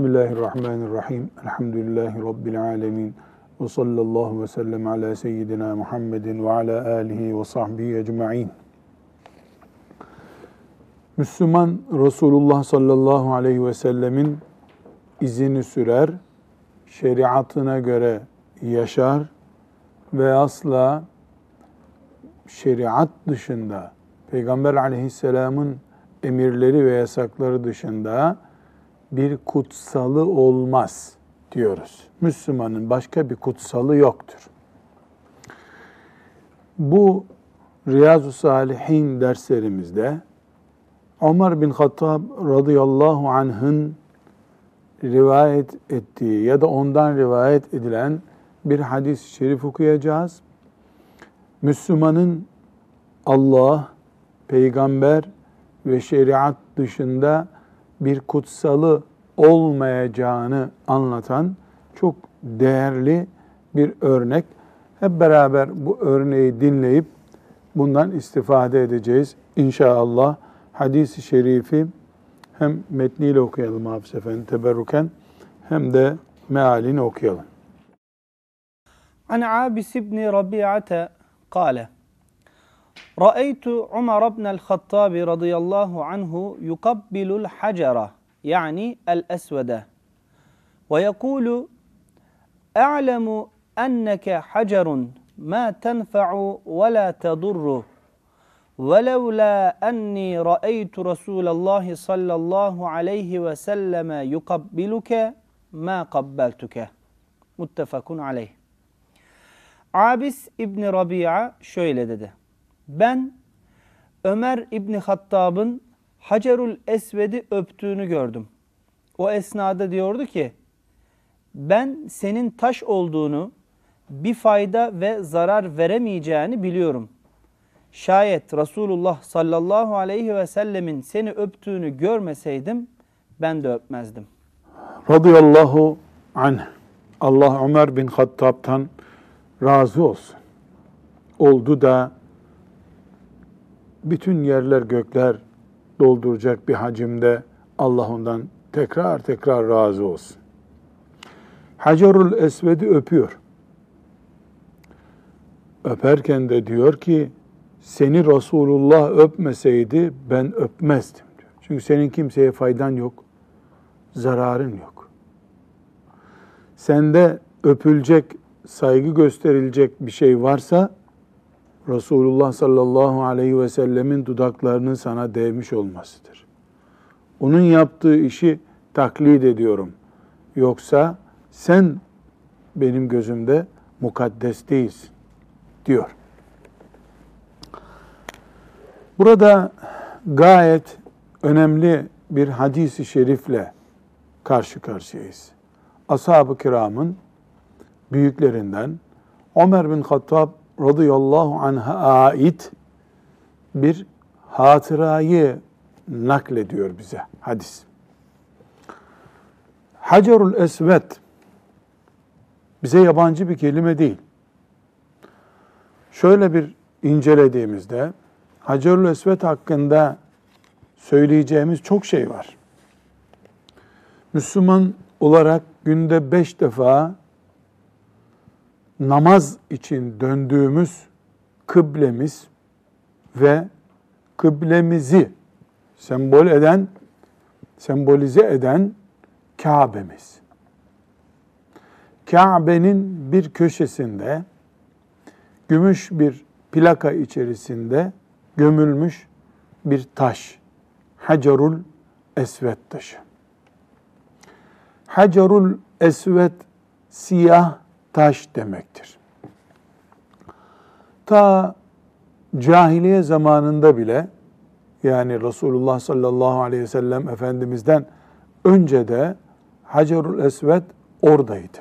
Bismillahirrahmanirrahim. Elhamdülillahi Rabbil alemin. Ve sallallahu ve sellem ala seyyidina Muhammedin ve ala alihi ve sahbihi ecma'in. Müslüman Resulullah sallallahu aleyhi ve sellemin izini sürer, şeriatına göre yaşar ve asla şeriat dışında, Peygamber aleyhisselamın emirleri ve yasakları dışında bir kutsalı olmaz diyoruz. Müslümanın başka bir kutsalı yoktur. Bu Riyazu Salihin derslerimizde Ömer bin Hattab radıyallahu anh'ın rivayet ettiği ya da ondan rivayet edilen bir hadis-i şerif okuyacağız. Müslümanın Allah, peygamber ve şeriat dışında bir kutsalı olmayacağını anlatan çok değerli bir örnek. Hep beraber bu örneği dinleyip bundan istifade edeceğiz. İnşallah hadisi şerifi hem metniyle okuyalım Hafız Efendi teberruken hem de mealini okuyalım. An Abis ibn Rabi'ate kâle رأيت عمر بن الخطاب رضي الله عنه يقبل الحجر يعني الأسود. ويقول أعلم أنك حجر ما تنفع ولا تضر. ولولا أني رأيت رسول الله صلى الله عليه وسلم يقبلك ما قبلتك. متفق عليه. Abis İbni Rabia şöyle dedi. Ben Ömer İbni Hattab'ın Hacerul Esved'i öptüğünü gördüm. O esnada diyordu ki, ben senin taş olduğunu, bir fayda ve zarar veremeyeceğini biliyorum. Şayet Resulullah sallallahu aleyhi ve sellemin seni öptüğünü görmeseydim, ben de öpmezdim. Radıyallahu anh. Allah Ömer bin Hattab'tan razı olsun. Oldu da bütün yerler gökler dolduracak bir hacimde Allah ondan tekrar tekrar razı olsun. Hacerul Esved'i öpüyor. Öperken de diyor ki seni Resulullah öpmeseydi ben öpmezdim diyor. Çünkü senin kimseye faydan yok, zararın yok. Sende öpülecek, saygı gösterilecek bir şey varsa Resulullah sallallahu aleyhi ve sellemin dudaklarının sana değmiş olmasıdır. Onun yaptığı işi taklit ediyorum. Yoksa sen benim gözümde mukaddes değilsin diyor. Burada gayet önemli bir hadisi şerifle karşı karşıyayız. Ashab-ı kiramın büyüklerinden Ömer bin Hattab radıyallahu anh'a ait bir hatırayı naklediyor bize hadis. Hacerul Esved bize yabancı bir kelime değil. Şöyle bir incelediğimizde Hacerul Esved hakkında söyleyeceğimiz çok şey var. Müslüman olarak günde beş defa namaz için döndüğümüz kıblemiz ve kıblemizi sembol eden, sembolize eden Kabe'miz. Kabe'nin bir köşesinde gümüş bir plaka içerisinde gömülmüş bir taş. Hacerul Esved taşı. Hacerul Esved siyah taş demektir. Ta cahiliye zamanında bile yani Resulullah sallallahu aleyhi ve sellem Efendimiz'den önce de Hacerul Esved oradaydı.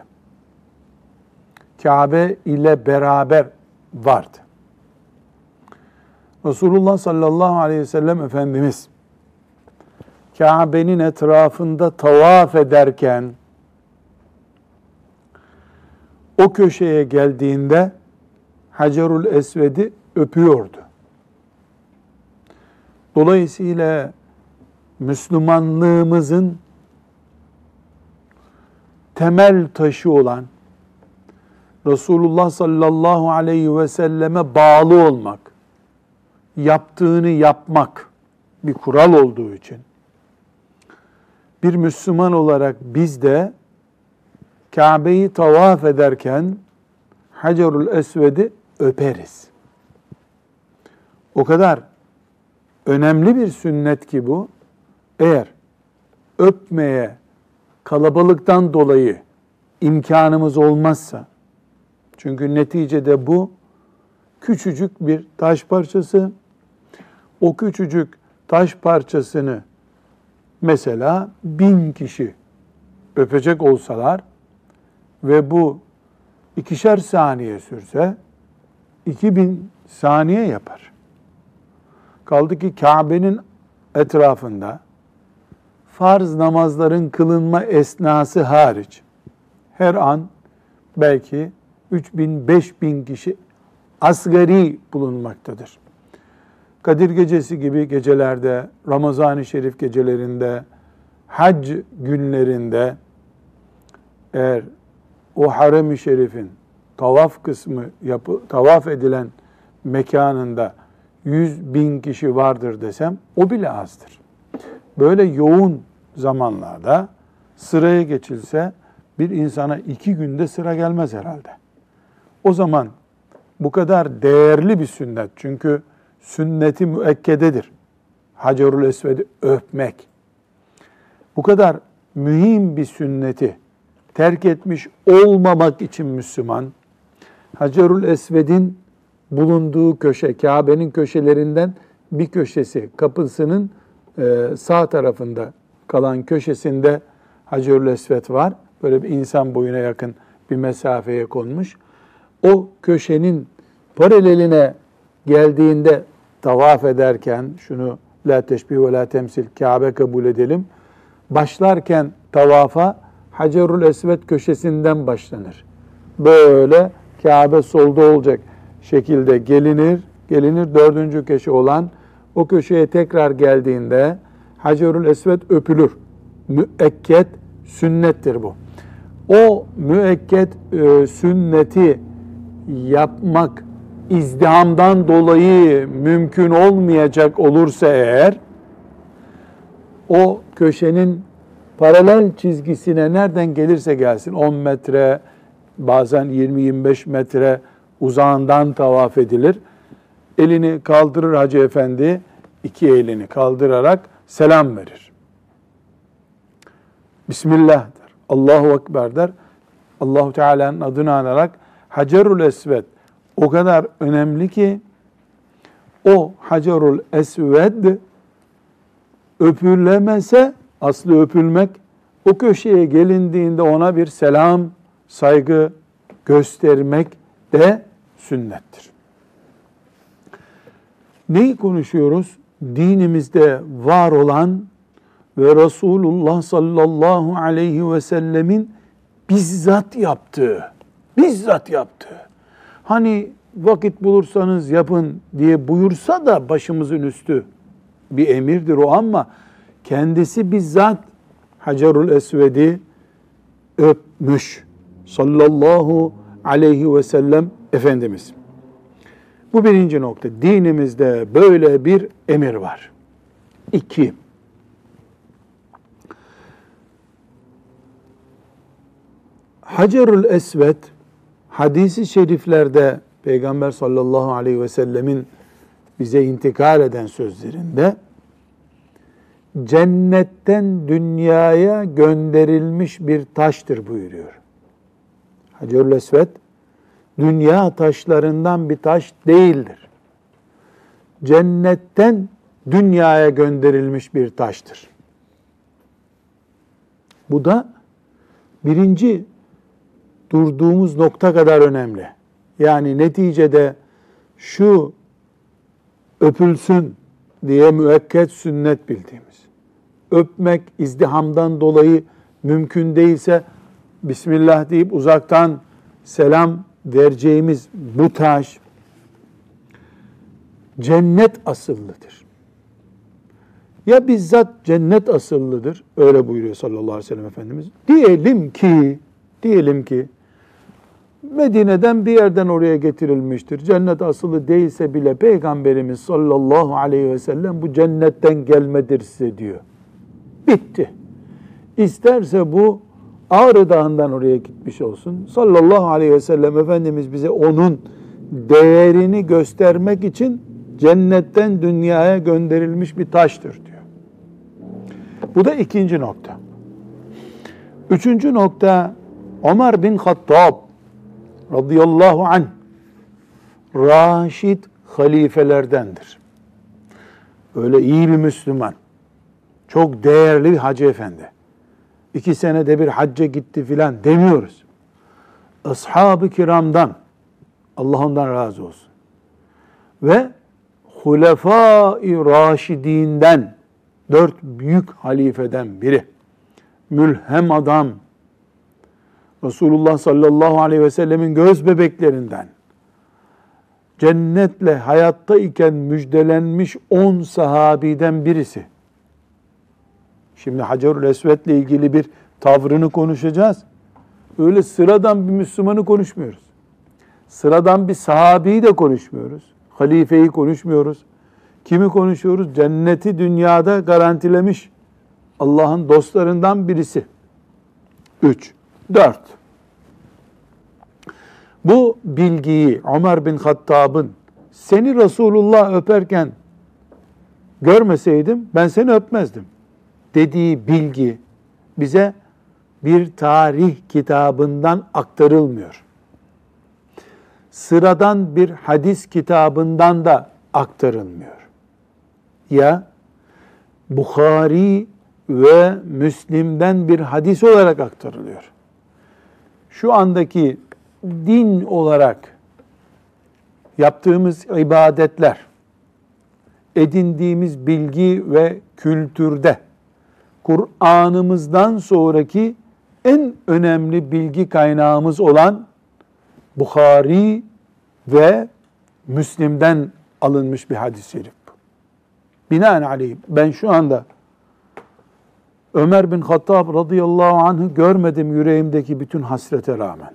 Kabe ile beraber vardı. Resulullah sallallahu aleyhi ve sellem Efendimiz Kabe'nin etrafında tavaf ederken o köşeye geldiğinde Hacerul Esved'i öpüyordu. Dolayısıyla Müslümanlığımızın temel taşı olan Resulullah sallallahu aleyhi ve selleme bağlı olmak, yaptığını yapmak bir kural olduğu için bir Müslüman olarak biz de Kabe'yi tavaf ederken Hacerul Esved'i öperiz. O kadar önemli bir sünnet ki bu. Eğer öpmeye kalabalıktan dolayı imkanımız olmazsa, çünkü neticede bu küçücük bir taş parçası, o küçücük taş parçasını mesela bin kişi öpecek olsalar ve bu ikişer saniye sürse 2000 saniye yapar. Kaldı ki Kabe'nin etrafında farz namazların kılınma esnası hariç her an belki 3000 5000 kişi asgari bulunmaktadır. Kadir gecesi gibi gecelerde, Ramazan-ı Şerif gecelerinde, hac günlerinde eğer o harem-i şerifin tavaf kısmı yapı, tavaf edilen mekanında yüz bin kişi vardır desem o bile azdır. Böyle yoğun zamanlarda sıraya geçilse bir insana iki günde sıra gelmez herhalde. O zaman bu kadar değerli bir sünnet çünkü sünneti müekkededir. Hacerul Esved'i öpmek. Bu kadar mühim bir sünneti terk etmiş olmamak için Müslüman, Hacerul Esved'in bulunduğu köşe, Kabe'nin köşelerinden bir köşesi, kapısının e, sağ tarafında kalan köşesinde Hacerul Esved var. Böyle bir insan boyuna yakın bir mesafeye konmuş. O köşenin paraleline geldiğinde tavaf ederken şunu la teşbih ve la temsil Kabe kabul edelim. Başlarken tavafa Hacerul Esved köşesinden başlanır. Böyle Kabe solda olacak şekilde gelinir. Gelinir dördüncü köşe olan o köşeye tekrar geldiğinde Hacerul Esved öpülür. Müekket sünnettir bu. O müekket e, sünneti yapmak izdihamdan dolayı mümkün olmayacak olursa eğer o köşenin paralel çizgisine nereden gelirse gelsin 10 metre bazen 20-25 metre uzağından tavaf edilir. Elini kaldırır Hacı Efendi iki elini kaldırarak selam verir. Bismillah der. Allahu Ekber der. Allahu Teala'nın adını anarak Hacerul Esved o kadar önemli ki o Hacerul Esved öpülemese aslı öpülmek o köşeye gelindiğinde ona bir selam, saygı göstermek de sünnettir. Neyi konuşuyoruz? Dinimizde var olan ve Resulullah sallallahu aleyhi ve sellemin bizzat yaptığı, bizzat yaptığı. Hani vakit bulursanız yapın diye buyursa da başımızın üstü bir emirdir o ama kendisi bizzat Hacerul Esved'i öpmüş sallallahu aleyhi ve sellem Efendimiz. Bu birinci nokta. Dinimizde böyle bir emir var. İki, Hacerul Esved hadisi şeriflerde Peygamber sallallahu aleyhi ve sellemin bize intikal eden sözlerinde cennetten dünyaya gönderilmiş bir taştır buyuruyor. Hacerül Esved dünya taşlarından bir taş değildir. Cennetten dünyaya gönderilmiş bir taştır. Bu da birinci durduğumuz nokta kadar önemli. Yani neticede şu öpülsün diye müekket sünnet bildiğimiz. Öpmek izdihamdan dolayı mümkün değilse Bismillah deyip uzaktan selam vereceğimiz bu taş cennet asıllıdır. Ya bizzat cennet asıllıdır, öyle buyuruyor sallallahu aleyhi ve sellem Efendimiz. Diyelim ki Diyelim ki Medine'den bir yerden oraya getirilmiştir. Cennet asılı değilse bile Peygamberimiz sallallahu aleyhi ve sellem bu cennetten gelmedir size diyor. Bitti. İsterse bu Ağrı Dağı'ndan oraya gitmiş olsun. Sallallahu aleyhi ve sellem Efendimiz bize onun değerini göstermek için cennetten dünyaya gönderilmiş bir taştır diyor. Bu da ikinci nokta. Üçüncü nokta Ömer bin Hattab radıyallahu anh Raşid halifelerdendir. Öyle iyi bir Müslüman. Çok değerli bir hacı efendi. İki senede bir hacca gitti filan demiyoruz. Ashab-ı kiramdan Allah ondan razı olsun. Ve Hulefai Raşidinden dört büyük halifeden biri. Mülhem adam. Resulullah sallallahu aleyhi ve sellemin göz bebeklerinden. Cennetle hayatta iken müjdelenmiş on sahabiden birisi. Şimdi Hacerül Esved'le ilgili bir tavrını konuşacağız. Öyle sıradan bir Müslümanı konuşmuyoruz. Sıradan bir sahabeyi de konuşmuyoruz. Halifeyi konuşmuyoruz. Kimi konuşuyoruz? Cenneti dünyada garantilemiş Allah'ın dostlarından birisi. Üç. Dört. Bu bilgiyi Ömer bin Hattab'ın seni Resulullah öperken görmeseydim ben seni öpmezdim dediği bilgi bize bir tarih kitabından aktarılmıyor. Sıradan bir hadis kitabından da aktarılmıyor. Ya Bukhari ve Müslim'den bir hadis olarak aktarılıyor. Şu andaki din olarak yaptığımız ibadetler, edindiğimiz bilgi ve kültürde Kur'an'ımızdan sonraki en önemli bilgi kaynağımız olan Bukhari ve Müslim'den alınmış bir hadis-i şerif. Binaenaleyh ben şu anda Ömer bin Hattab radıyallahu anh'ı görmedim yüreğimdeki bütün hasrete rağmen.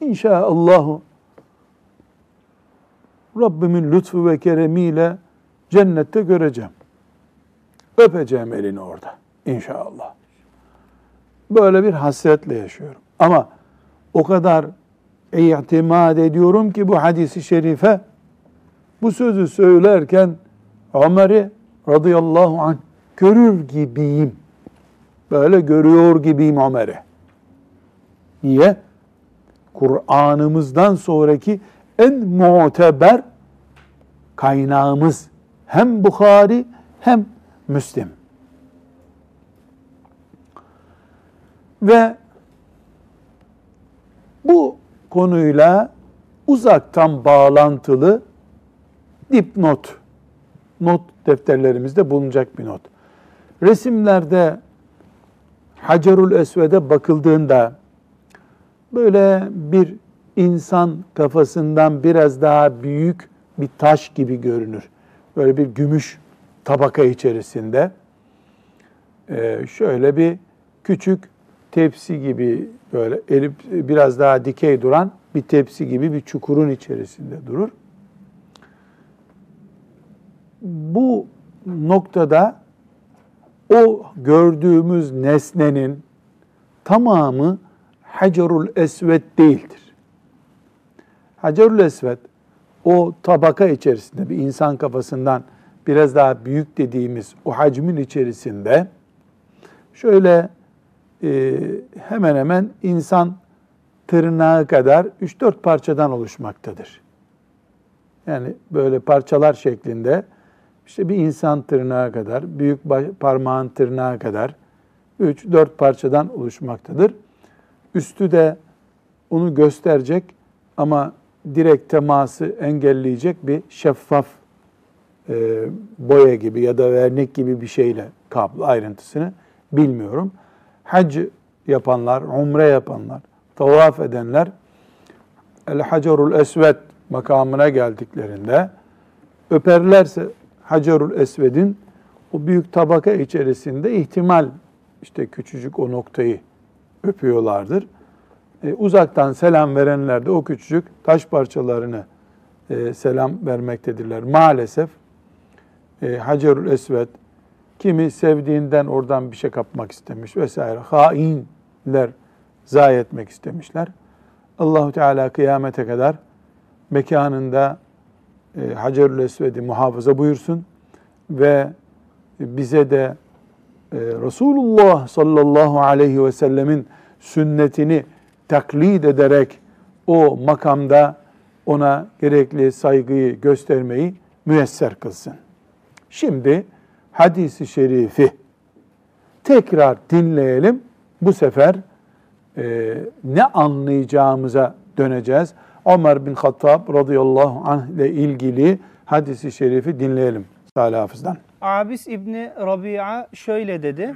İnşaallah Rabbimin lütfu ve keremiyle cennette göreceğim. Öpeceğim elini orada inşallah. Böyle bir hasretle yaşıyorum. Ama o kadar itimat ediyorum ki bu hadisi şerife bu sözü söylerken Ömer'i radıyallahu anh görür gibiyim. Böyle görüyor gibiyim Ömer'i. Niye? Kur'an'ımızdan sonraki en muteber kaynağımız hem Bukhari hem Müslim. Ve bu konuyla uzaktan bağlantılı dipnot, not defterlerimizde bulunacak bir not. Resimlerde Hacerul Esved'e bakıldığında böyle bir insan kafasından biraz daha büyük bir taş gibi görünür. Böyle bir gümüş tabaka içerisinde e, şöyle bir küçük tepsi gibi böyle elip biraz daha dikey duran bir tepsi gibi bir çukurun içerisinde durur. Bu noktada o gördüğümüz nesnenin tamamı Hacerul Esved değildir. Hacerul Esved o tabaka içerisinde bir insan kafasından biraz daha büyük dediğimiz o hacmin içerisinde şöyle e, hemen hemen insan tırnağı kadar 3-4 parçadan oluşmaktadır. Yani böyle parçalar şeklinde işte bir insan tırnağı kadar, büyük parmağın tırnağı kadar 3-4 parçadan oluşmaktadır. Üstü de onu gösterecek ama direkt teması engelleyecek bir şeffaf e, boya gibi ya da vernik gibi bir şeyle kaplı ayrıntısını bilmiyorum. Hac yapanlar, umre yapanlar, tavaf edenler El Hacerul Esved makamına geldiklerinde öperlerse Hacerul Esved'in o büyük tabaka içerisinde ihtimal işte küçücük o noktayı öpüyorlardır. E, uzaktan selam verenler de o küçücük taş parçalarını e, selam vermektedirler. Maalesef e, Hacerül Esved kimi sevdiğinden oradan bir şey kapmak istemiş vesaire. Hainler zayi etmek istemişler. Allahu Teala kıyamete kadar mekanında e, Hacerül Esved'i muhafaza buyursun ve bize de e, Resulullah sallallahu aleyhi ve sellemin sünnetini taklit ederek o makamda ona gerekli saygıyı göstermeyi müyesser kılsın. Şimdi hadisi şerifi tekrar dinleyelim. Bu sefer e, ne anlayacağımıza döneceğiz. Ömer bin Hattab radıyallahu anh ile ilgili hadisi şerifi dinleyelim Salih Hafız'dan. Abis İbni Rabia şöyle dedi.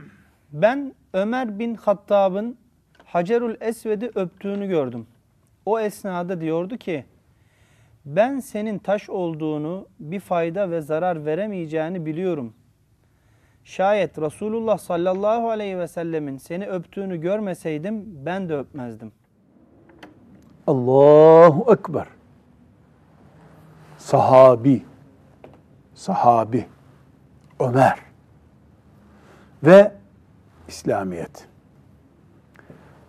Ben Ömer bin Hattab'ın Hacerül Esved'i öptüğünü gördüm. O esnada diyordu ki, ben senin taş olduğunu, bir fayda ve zarar veremeyeceğini biliyorum. Şayet Resulullah sallallahu aleyhi ve sellemin seni öptüğünü görmeseydim ben de öpmezdim. Allahu Ekber. Sahabi, sahabi, Ömer ve İslamiyet.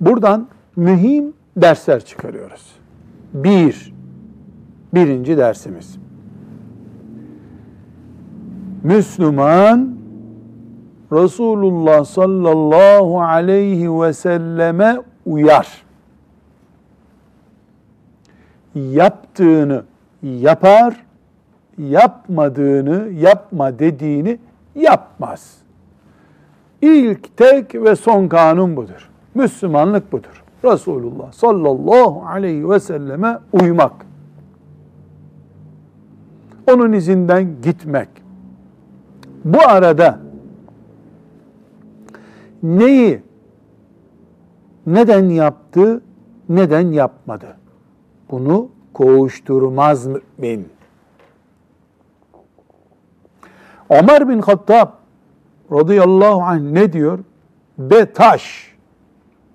Buradan mühim dersler çıkarıyoruz. Bir, birinci dersimiz. Müslüman Resulullah sallallahu aleyhi ve selleme uyar. Yaptığını yapar, yapmadığını, yapma dediğini yapmaz. İlk, tek ve son kanun budur. Müslümanlık budur. Resulullah sallallahu aleyhi ve selleme uymak. Onun izinden gitmek. Bu arada neyi neden yaptı, neden yapmadı? Bunu koğuşturmaz mümin. Ömer bin Hattab radıyallahu anh ne diyor? Be taş,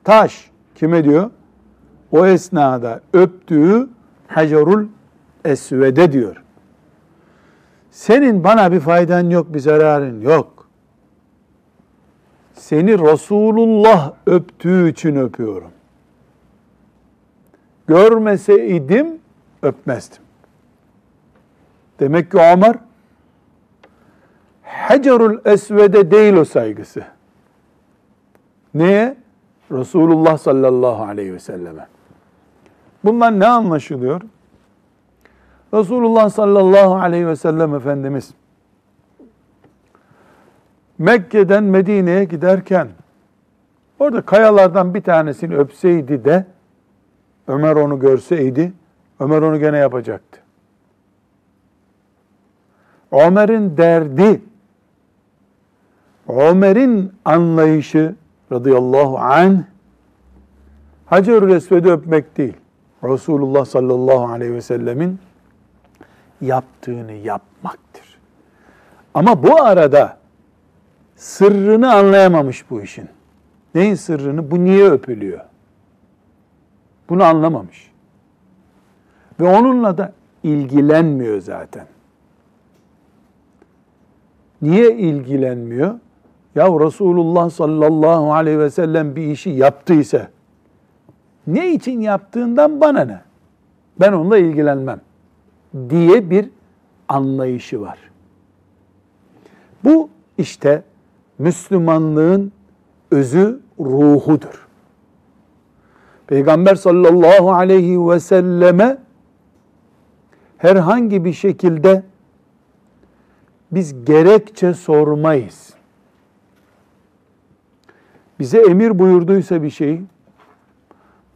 taş kime diyor? O esnada öptüğü Hacerul Esved'e diyor. Senin bana bir faydan yok, bir zararın yok. Seni Resulullah öptüğü için öpüyorum. Görmeseydim öpmezdim. Demek ki Ömer Hacerul Esved'e değil o saygısı. Neye? Resulullah sallallahu aleyhi ve selleme. Bundan ne anlaşılıyor? Resulullah sallallahu aleyhi ve sellem Efendimiz Mekke'den Medine'ye giderken orada kayalardan bir tanesini öpseydi de Ömer onu görseydi Ömer onu gene yapacaktı. Ömer'in derdi Ömer'in anlayışı radıyallahu anh Hacer-ül Esved'i öpmek değil. Resulullah sallallahu aleyhi ve sellemin yaptığını yapmaktır. Ama bu arada sırrını anlayamamış bu işin. Neyin sırrını? Bu niye öpülüyor? Bunu anlamamış. Ve onunla da ilgilenmiyor zaten. Niye ilgilenmiyor? Ya Resulullah sallallahu aleyhi ve sellem bir işi yaptıysa ne için yaptığından bana ne? Ben onunla ilgilenmem diye bir anlayışı var. Bu işte Müslümanlığın özü ruhudur. Peygamber sallallahu aleyhi ve selleme herhangi bir şekilde biz gerekçe sormayız. Bize emir buyurduysa bir şey,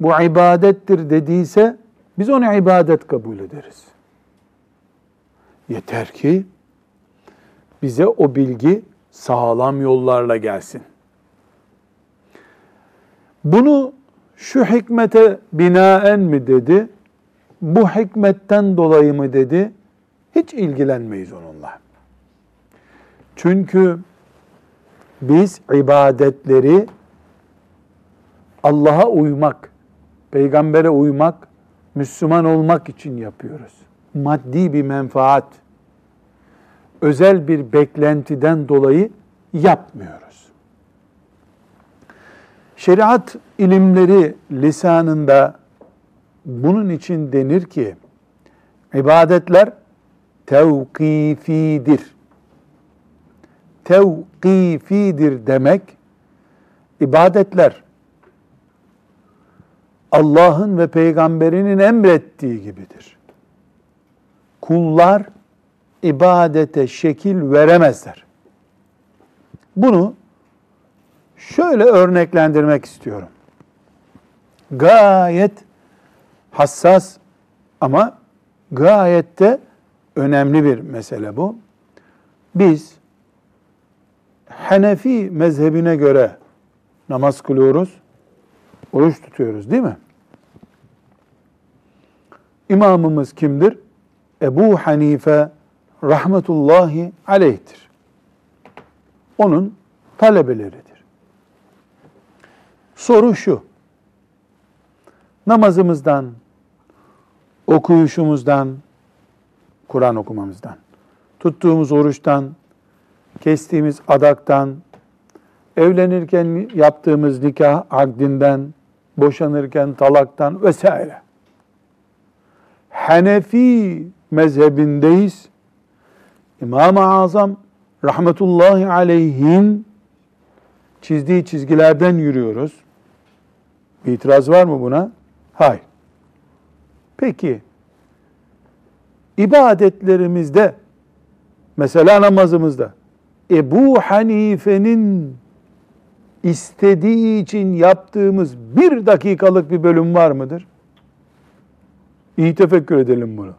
bu ibadettir dediyse biz onu ibadet kabul ederiz. Yeter ki bize o bilgi sağlam yollarla gelsin. Bunu şu hikmete binaen mi dedi, bu hikmetten dolayı mı dedi, hiç ilgilenmeyiz onunla. Çünkü biz ibadetleri Allah'a uymak, peygambere uymak, Müslüman olmak için yapıyoruz. Maddi bir menfaat, özel bir beklentiden dolayı yapmıyoruz. Şeriat ilimleri lisanında bunun için denir ki ibadetler tevkifidir. Tevkifidir demek ibadetler Allah'ın ve peygamberinin emrettiği gibidir. Kullar ibadete şekil veremezler. Bunu şöyle örneklendirmek istiyorum. Gayet hassas ama gayet de önemli bir mesele bu. Biz Hanefi mezhebine göre namaz kılıyoruz, oruç tutuyoruz değil mi? İmamımız kimdir? Ebu Hanife rahmetullahi aleyhtir. Onun talebeleridir. Soru şu. Namazımızdan, okuyuşumuzdan, Kur'an okumamızdan, tuttuğumuz oruçtan, kestiğimiz adaktan, evlenirken yaptığımız nikah akdinden, boşanırken talaktan vesaire. Hanefi mezhebindeyiz. İmam-ı Azam rahmetullahi aleyhin çizdiği çizgilerden yürüyoruz. Bir itiraz var mı buna? Hayır. Peki ibadetlerimizde mesela namazımızda Ebu Hanife'nin istediği için yaptığımız bir dakikalık bir bölüm var mıdır? İyi tefekkür edelim bunu.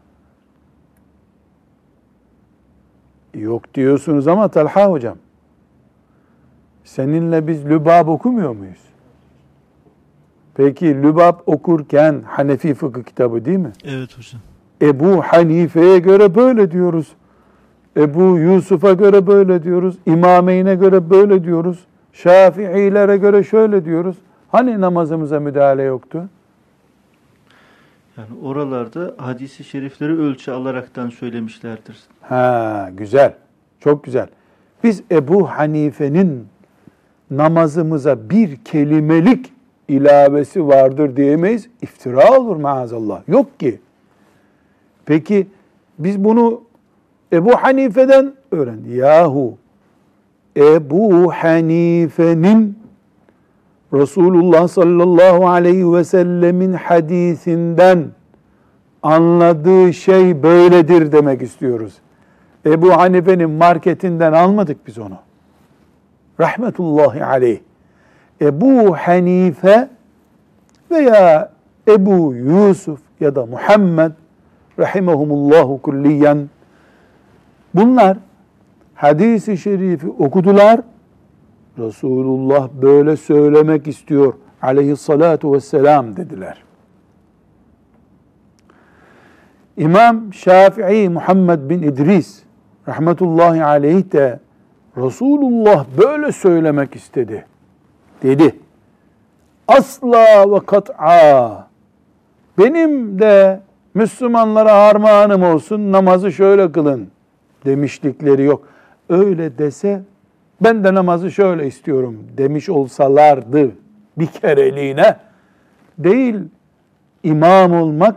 Yok diyorsunuz ama Talha hocam, seninle biz Lübab okumuyor muyuz? Peki Lübab okurken Hanefi fıkıh kitabı değil mi? Evet hocam. Ebu Hanife'ye göre böyle diyoruz. Ebu Yusuf'a göre böyle diyoruz. İmameyne göre böyle diyoruz. Şafiilere göre şöyle diyoruz. Hani namazımıza müdahale yoktu? Yani oralarda hadisi şerifleri ölçü alaraktan söylemişlerdir. Ha güzel. Çok güzel. Biz Ebu Hanife'nin namazımıza bir kelimelik ilavesi vardır diyemeyiz. İftira olur maazallah. Yok ki. Peki biz bunu Ebu Hanife'den öğren. Yahu Ebu Hanife'nin Resulullah sallallahu aleyhi ve sellemin hadisinden anladığı şey böyledir demek istiyoruz. Ebu Hanife'nin marketinden almadık biz onu. Rahmetullahi aleyh. Ebu Hanife veya Ebu Yusuf ya da Muhammed rahimehumullahu kulliyen bunlar hadisi şerifi okudular. Resulullah böyle söylemek istiyor aleyhissalatu vesselam dediler. İmam Şafii Muhammed bin İdris rahmetullahi aleyh de Resulullah böyle söylemek istedi dedi. Asla ve kat'a benim de Müslümanlara armağanım olsun namazı şöyle kılın demişlikleri yok. Öyle dese ben de namazı şöyle istiyorum demiş olsalardı bir kereliğine değil imam olmak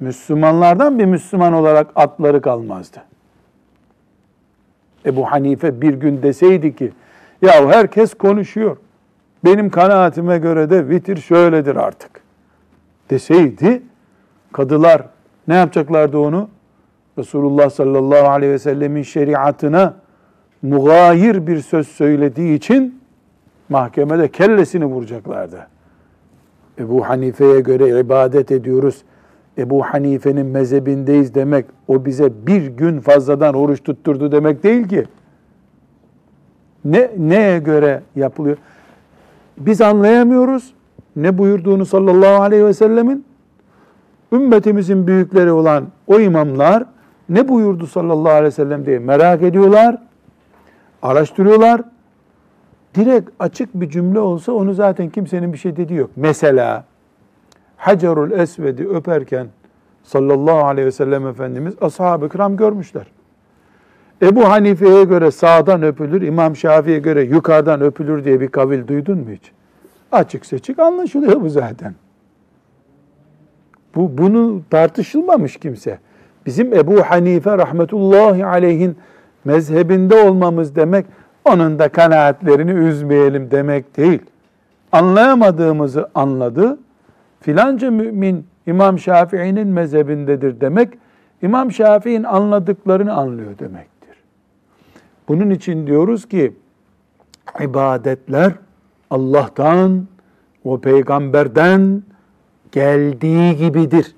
Müslümanlardan bir Müslüman olarak atları kalmazdı. Ebu Hanife bir gün deseydi ki ya herkes konuşuyor. Benim kanaatime göre de vitir şöyledir artık. Deseydi kadılar ne yapacaklardı onu? Resulullah sallallahu aleyhi ve sellemin şeriatına mugayir bir söz söylediği için mahkemede kellesini vuracaklardı. Ebu Hanife'ye göre ibadet ediyoruz. Ebu Hanife'nin mezhebindeyiz demek o bize bir gün fazladan oruç tutturdu demek değil ki. Ne neye göre yapılıyor? Biz anlayamıyoruz ne buyurduğunu sallallahu aleyhi ve sellemin. Ümmetimizin büyükleri olan o imamlar ne buyurdu sallallahu aleyhi ve sellem diye merak ediyorlar, araştırıyorlar. direkt açık bir cümle olsa onu zaten kimsenin bir şey dediği yok. Mesela Hacerul Esved'i öperken sallallahu aleyhi ve sellem Efendimiz ashab-ı kiram görmüşler. Ebu Hanife'ye göre sağdan öpülür, İmam Şafii'ye göre yukarıdan öpülür diye bir kavil duydun mu hiç? Açık seçik anlaşılıyor bu zaten. Bu bunu tartışılmamış kimse. Bizim Ebu Hanife rahmetullahi aleyhin mezhebinde olmamız demek onun da kanaatlerini üzmeyelim demek değil. Anlayamadığımızı anladı. Filanca mümin İmam Şafii'nin mezhebindedir demek, İmam Şafii'nin anladıklarını anlıyor demektir. Bunun için diyoruz ki ibadetler Allah'tan o peygamberden geldiği gibidir.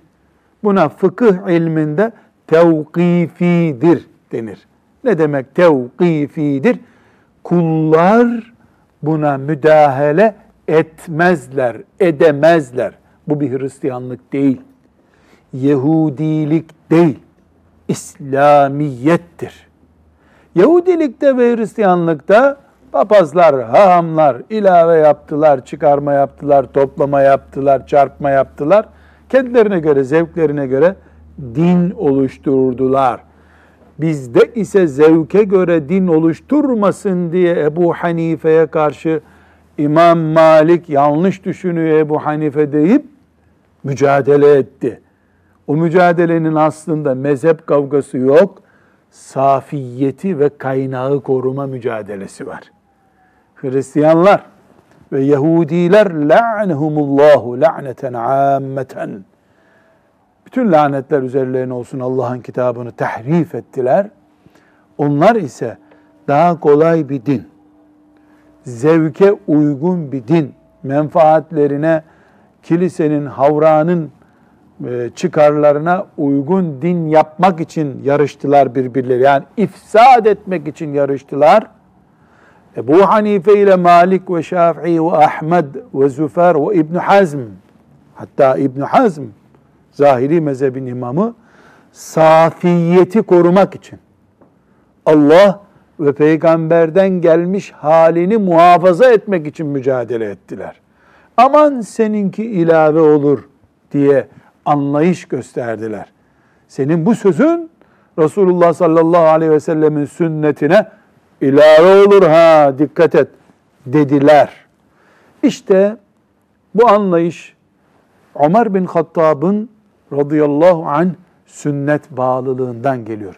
Buna fıkıh ilminde tevkifidir denir. Ne demek tevkifidir? Kullar buna müdahale etmezler, edemezler. Bu bir Hristiyanlık değil. Yahudilik değil. İslamiyettir. Yahudilikte ve Hristiyanlıkta papazlar, hahamlar ilave yaptılar, çıkarma yaptılar, toplama yaptılar, çarpma yaptılar. Kendilerine göre, zevklerine göre din oluşturdular. Bizde ise zevke göre din oluşturmasın diye Ebu Hanife'ye karşı İmam Malik yanlış düşünüyor Ebu Hanife deyip mücadele etti. O mücadelenin aslında mezhep kavgası yok, safiyeti ve kaynağı koruma mücadelesi var. Hristiyanlar ve Yahudiler la'nehumullahu la'neten ammeten. Bütün lanetler üzerlerine olsun Allah'ın kitabını tahrif ettiler. Onlar ise daha kolay bir din, zevke uygun bir din, menfaatlerine, kilisenin, havranın e, çıkarlarına uygun din yapmak için yarıştılar birbirleri. Yani ifsad etmek için yarıştılar. Ebu Hanife ile Malik ve Şafii ve Ahmed ve Züfer ve İbn Hazm hatta İbn Hazm zahiri mezhebin imamı safiyeti korumak için Allah ve peygamberden gelmiş halini muhafaza etmek için mücadele ettiler. Aman seninki ilave olur diye anlayış gösterdiler. Senin bu sözün Resulullah sallallahu aleyhi ve sellemin sünnetine ilave olur ha dikkat et dediler. İşte bu anlayış Ömer bin Hattab'ın radıyallahu anh sünnet bağlılığından geliyor.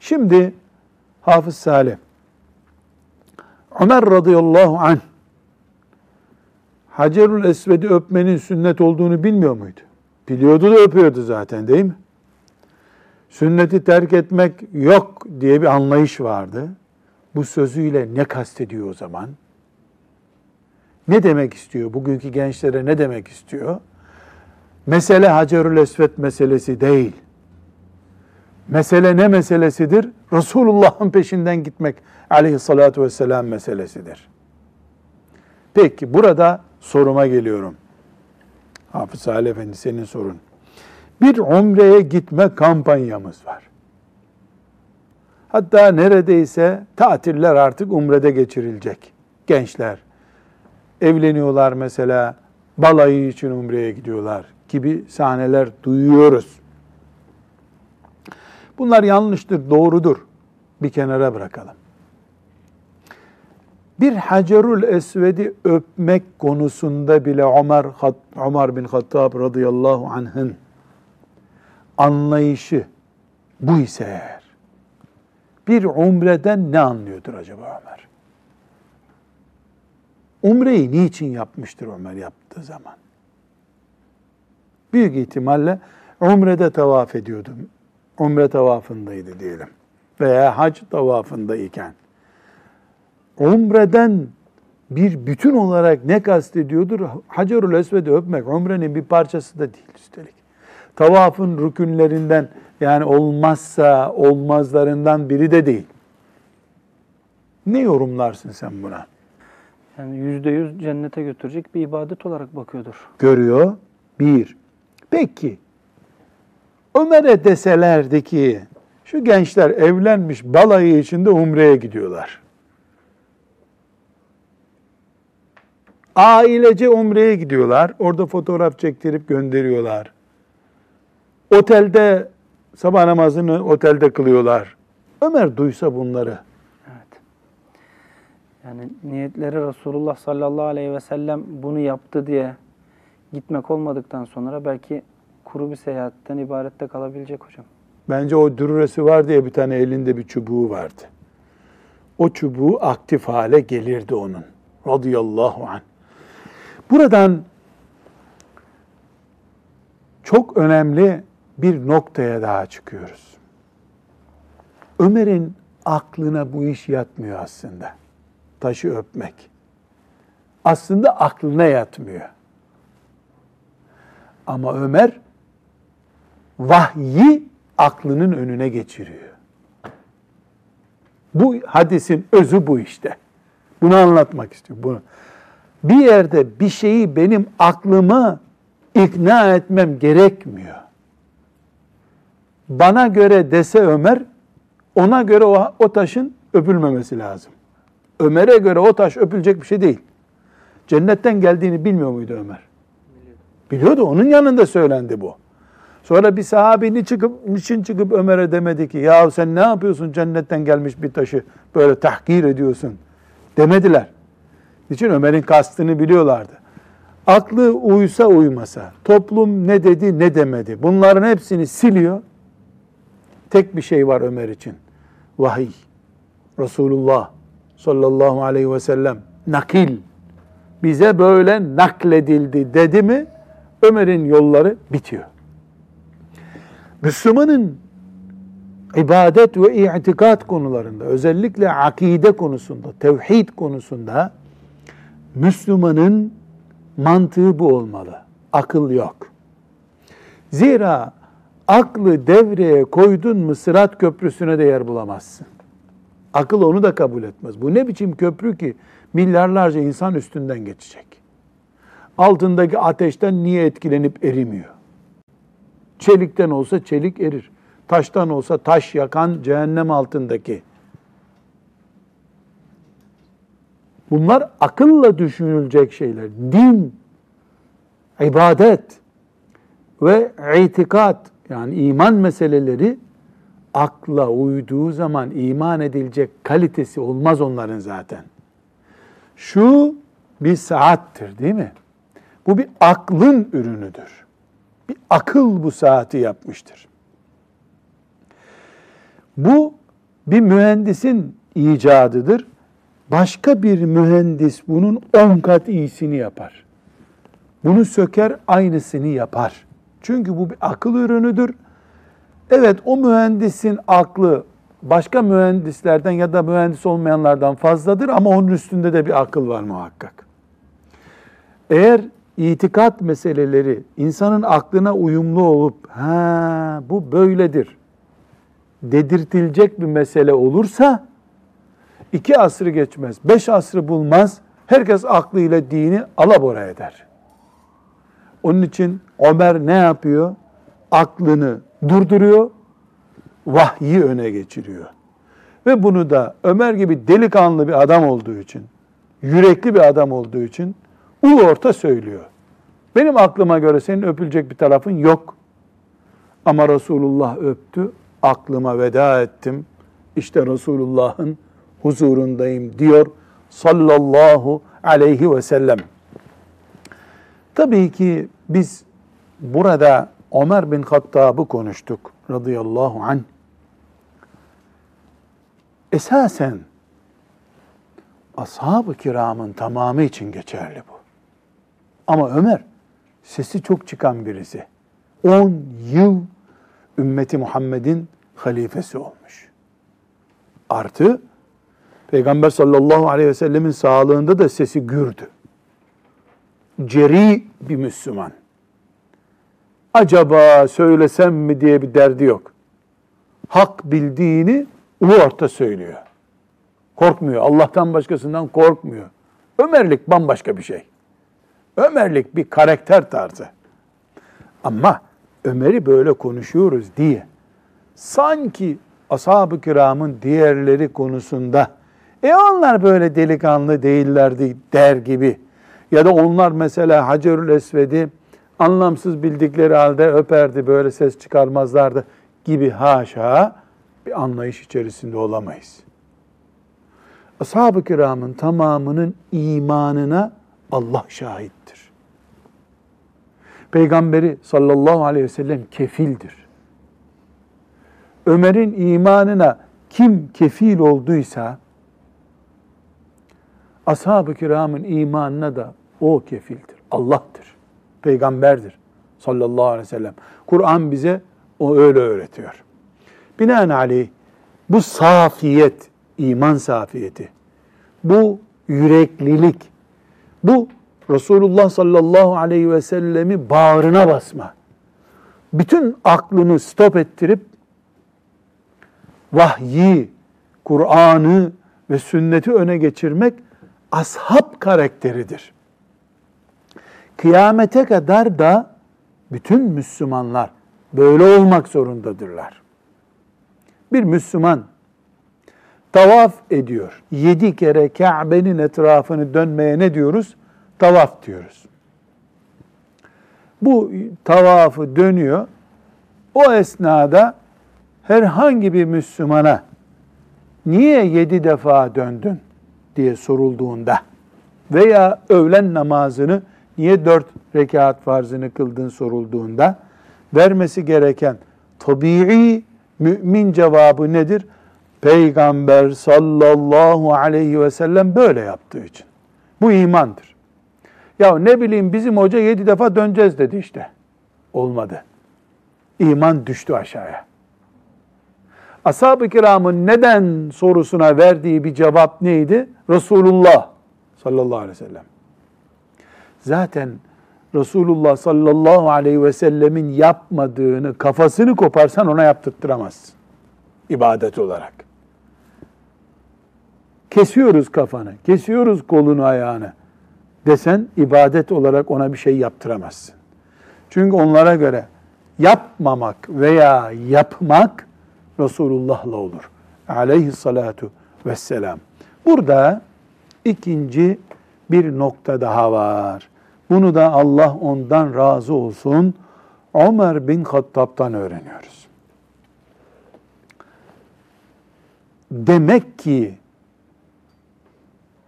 Şimdi Hafız Salih Ömer radıyallahu anh Hacerül Esved'i öpmenin sünnet olduğunu bilmiyor muydu? Biliyordu da öpüyordu zaten değil mi? Sünneti terk etmek yok diye bir anlayış vardı. Bu sözüyle ne kastediyor o zaman? Ne demek istiyor? Bugünkü gençlere ne demek istiyor? Mesele Hacerül Esved meselesi değil. Mesele ne meselesidir? Resulullah'ın peşinden gitmek aleyhissalatu vesselam meselesidir. Peki burada soruma geliyorum. Hafız Salih Efendi senin sorun. Bir umreye gitme kampanyamız var. Hatta neredeyse tatiller artık umrede geçirilecek. Gençler evleniyorlar mesela, balayı için umreye gidiyorlar gibi sahneler duyuyoruz. Bunlar yanlıştır, doğrudur. Bir kenara bırakalım. Bir Hacerul Esved'i öpmek konusunda bile Ömer, Ömer bin Hattab radıyallahu anh'ın anlayışı bu ise eğer, bir umreden ne anlıyordur acaba Ömer? Umreyi niçin yapmıştır Ömer yaptığı zaman? Büyük ihtimalle umrede tavaf ediyordu. Umre tavafındaydı diyelim. Veya hac tavafındayken. Umreden bir bütün olarak ne kastediyordur? Hacerül Esved'i öpmek umrenin bir parçası da değil üstelik. Tavafın rükünlerinden yani olmazsa olmazlarından biri de değil. Ne yorumlarsın sen buna? Yani yüzde yüz cennete götürecek bir ibadet olarak bakıyordur. Görüyor. Bir. Peki Ömer'e deselerdi ki şu gençler evlenmiş balayı içinde umreye gidiyorlar. Ailece umreye gidiyorlar. Orada fotoğraf çektirip gönderiyorlar. Otelde sabah namazını otelde kılıyorlar. Ömer duysa bunları. Evet. Yani niyetleri Resulullah sallallahu aleyhi ve sellem bunu yaptı diye gitmek olmadıktan sonra belki kuru bir seyahatten ibarette kalabilecek hocam. Bence o dürresi var diye bir tane elinde bir çubuğu vardı. O çubuğu aktif hale gelirdi onun. Radıyallahu anh. Buradan çok önemli bir noktaya daha çıkıyoruz. Ömer'in aklına bu iş yatmıyor aslında. Taşı öpmek. Aslında aklına yatmıyor. Ama Ömer vahyi aklının önüne geçiriyor. Bu hadisin özü bu işte. Bunu anlatmak istiyor. Bunu. Bir yerde bir şeyi benim aklıma ikna etmem gerekmiyor. Bana göre dese Ömer, ona göre o, o taşın öpülmemesi lazım. Ömer'e göre o taş öpülecek bir şey değil. Cennetten geldiğini bilmiyor muydu Ömer? Biliyordu. Onun yanında söylendi bu. Sonra bir sahabi çıkıp, niçin çıkıp Ömer'e demedi ki ya sen ne yapıyorsun cennetten gelmiş bir taşı böyle tahkir ediyorsun demediler. Niçin Ömer'in kastını biliyorlardı. Aklı uysa uymasa, toplum ne dedi ne demedi. Bunların hepsini siliyor. Tek bir şey var Ömer için. Vahiy. Resulullah sallallahu aleyhi ve sellem nakil. Bize böyle nakledildi dedi mi Ömer'in yolları bitiyor. Müslümanın ibadet ve itikat konularında, özellikle akide konusunda, tevhid konusunda Müslümanın mantığı bu olmalı. Akıl yok. Zira aklı devreye koydun mu Sırat Köprüsü'ne de yer bulamazsın. Akıl onu da kabul etmez. Bu ne biçim köprü ki milyarlarca insan üstünden geçecek. Altındaki ateşten niye etkilenip erimiyor? Çelikten olsa çelik erir. Taştan olsa taş yakan cehennem altındaki. Bunlar akılla düşünülecek şeyler. Din, ibadet ve itikat yani iman meseleleri akla uyduğu zaman iman edilecek kalitesi olmaz onların zaten. Şu bir saattir değil mi? Bu bir aklın ürünüdür. Bir akıl bu saati yapmıştır. Bu bir mühendisin icadıdır. Başka bir mühendis bunun on kat iyisini yapar. Bunu söker aynısını yapar. Çünkü bu bir akıl ürünüdür. Evet o mühendisin aklı başka mühendislerden ya da mühendis olmayanlardan fazladır ama onun üstünde de bir akıl var muhakkak. Eğer itikat meseleleri insanın aklına uyumlu olup ha bu böyledir dedirtilecek bir mesele olursa iki asrı geçmez, beş asrı bulmaz. Herkes aklıyla dini alabora eder. Onun için Ömer ne yapıyor? Aklını durduruyor, vahyi öne geçiriyor. Ve bunu da Ömer gibi delikanlı bir adam olduğu için, yürekli bir adam olduğu için ulu orta söylüyor. Benim aklıma göre senin öpülecek bir tarafın yok. Ama Resulullah öptü, aklıma veda ettim. İşte Resulullah'ın huzurundayım diyor sallallahu aleyhi ve sellem. Tabii ki biz burada Ömer bin Hattab'ı konuştuk radıyallahu anh. Esasen ashab-ı kiramın tamamı için geçerli bu. Ama Ömer sesi çok çıkan birisi. 10 yıl ümmeti Muhammed'in halifesi olmuş. Artı Peygamber sallallahu aleyhi ve sellemin sağlığında da sesi gürdü. Ceri bir Müslüman. Acaba söylesem mi diye bir derdi yok. Hak bildiğini ulu orta söylüyor. Korkmuyor. Allah'tan başkasından korkmuyor. Ömerlik bambaşka bir şey. Ömerlik bir karakter tarzı. Ama Ömer'i böyle konuşuyoruz diye sanki ashab-ı kiramın diğerleri konusunda e onlar böyle delikanlı değillerdi der gibi Ya da onlar mesela Hacerül Esved'i anlamsız bildikleri halde öperdi, böyle ses çıkarmazlardı gibi haşa bir anlayış içerisinde olamayız. Ashab-ı kiramın tamamının imanına Allah şahittir. Peygamberi sallallahu aleyhi ve sellem kefildir. Ömer'in imanına kim kefil olduysa ashab-ı kiramın imanına da o kefildir. Allah'tır. Peygamberdir sallallahu aleyhi ve sellem. Kur'an bize o öyle öğretiyor. Binaenaleyh bu safiyet, iman safiyeti, bu yüreklilik, bu Resulullah sallallahu aleyhi ve sellemi bağrına basma. Bütün aklını stop ettirip vahyi, Kur'an'ı ve sünneti öne geçirmek ashab karakteridir. Kıyamete kadar da bütün Müslümanlar böyle olmak zorundadırlar. Bir Müslüman tavaf ediyor. Yedi kere Kabe'nin etrafını dönmeye ne diyoruz? Tavaf diyoruz. Bu tavafı dönüyor. O esnada herhangi bir Müslümana niye yedi defa döndün diye sorulduğunda veya öğlen namazını niye dört rekat farzını kıldın sorulduğunda vermesi gereken tabii mümin cevabı nedir? Peygamber sallallahu aleyhi ve sellem böyle yaptığı için. Bu imandır. Ya ne bileyim bizim hoca yedi defa döneceğiz dedi işte. Olmadı. İman düştü aşağıya. Ashab-ı kiramın neden sorusuna verdiği bir cevap neydi? Resulullah sallallahu aleyhi ve sellem. Zaten Resulullah sallallahu aleyhi ve sellemin yapmadığını kafasını koparsan ona yaptırttıramazsın. İbadet olarak. Kesiyoruz kafanı, kesiyoruz kolunu ayağını desen ibadet olarak ona bir şey yaptıramazsın. Çünkü onlara göre yapmamak veya yapmak Resulullah'la olur. Aleyhissalatu vesselam. Burada ikinci bir nokta daha var. Bunu da Allah ondan razı olsun. Ömer bin Hattab'tan öğreniyoruz. Demek ki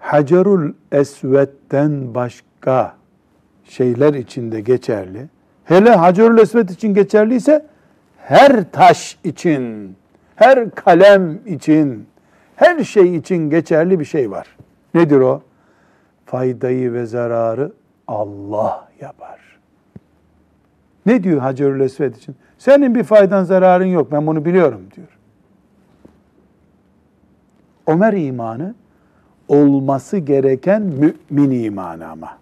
Hacerul Esved'den başka şeyler içinde geçerli. Hele Hacerul Esved için geçerliyse her taş için, her kalem için, her şey için geçerli bir şey var. Nedir o? Faydayı ve zararı Allah yapar. Ne diyor Hacerül Esved için? Senin bir faydan zararın yok ben bunu biliyorum diyor. Ömer imanı olması gereken mümin imanı ama.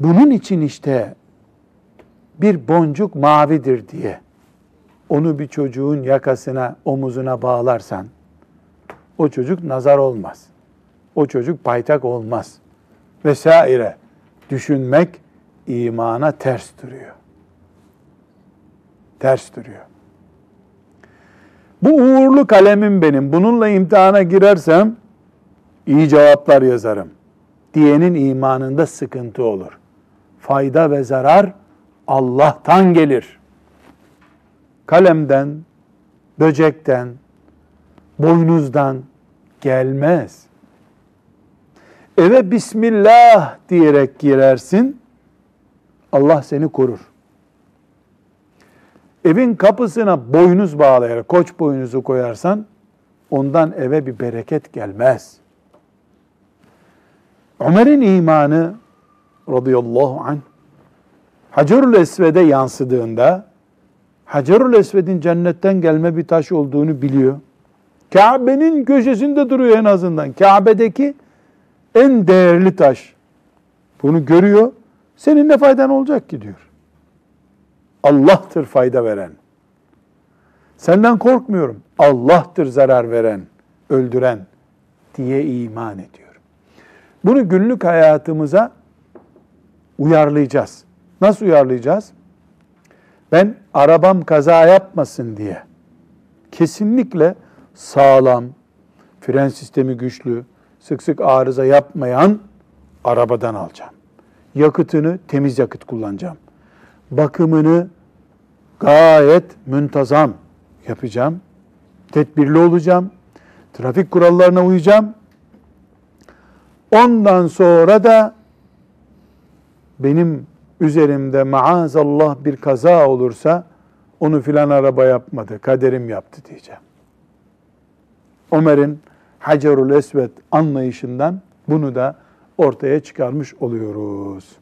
Bunun için işte bir boncuk mavidir diye onu bir çocuğun yakasına, omuzuna bağlarsan o çocuk nazar olmaz. O çocuk paytak olmaz. Vesaire düşünmek imana ters duruyor. Ters duruyor. Bu uğurlu kalemim benim. Bununla imtihana girersem iyi cevaplar yazarım. Diyenin imanında sıkıntı olur. Fayda ve zarar Allah'tan gelir. Kalemden, böcekten, boynuzdan gelmez. Eve Bismillah diyerek girersin, Allah seni korur. Evin kapısına boynuz bağlayarak, koç boynuzu koyarsan, ondan eve bir bereket gelmez. Ömer'in imanı radıyallahu anh Hacerül Esved'e yansıdığında Hacerül Esved'in cennetten gelme bir taş olduğunu biliyor. Kabe'nin köşesinde duruyor en azından. Kabe'deki en değerli taş. Bunu görüyor. Senin ne faydan olacak ki diyor. Allah'tır fayda veren. Senden korkmuyorum. Allah'tır zarar veren, öldüren diye iman ediyor. Bunu günlük hayatımıza uyarlayacağız. Nasıl uyarlayacağız? Ben arabam kaza yapmasın diye kesinlikle sağlam, fren sistemi güçlü, sık sık arıza yapmayan arabadan alacağım. Yakıtını temiz yakıt kullanacağım. Bakımını gayet müntazam yapacağım. Tedbirli olacağım. Trafik kurallarına uyacağım. Ondan sonra da benim üzerimde maazallah bir kaza olursa onu filan araba yapmadı, kaderim yaptı diyeceğim. Ömer'in Hacerul Esved anlayışından bunu da ortaya çıkarmış oluyoruz.